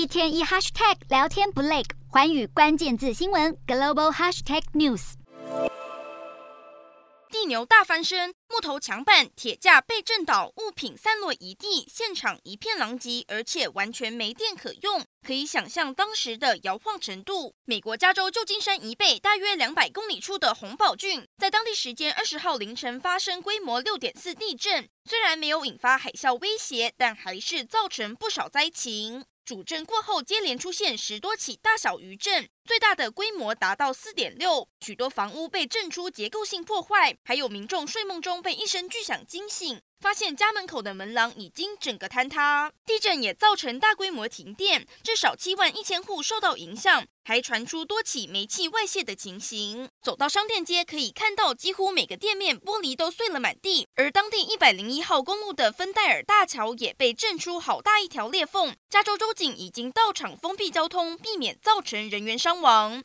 一天一 hashtag 聊天不累，环宇关键字新闻 global hashtag news。地牛大翻身，木头墙板、铁架被震倒，物品散落一地，现场一片狼藉，而且完全没电可用。可以想象当时的摇晃程度。美国加州旧金山以北大约两百公里处的洪堡郡，在当地时间二十号凌晨发生规模六点四地震，虽然没有引发海啸威胁，但还是造成不少灾情。主震过后，接连出现十多起大小余震，最大的规模达到四点六，许多房屋被震出结构性破坏，还有民众睡梦中被一声巨响惊醒。发现家门口的门廊已经整个坍塌，地震也造成大规模停电，至少七万一千户受到影响，还传出多起煤气外泄的情形。走到商店街，可以看到几乎每个店面玻璃都碎了满地，而当地一百零一号公路的芬戴尔大桥也被震出好大一条裂缝。加州州警已经到场封闭交通，避免造成人员伤亡。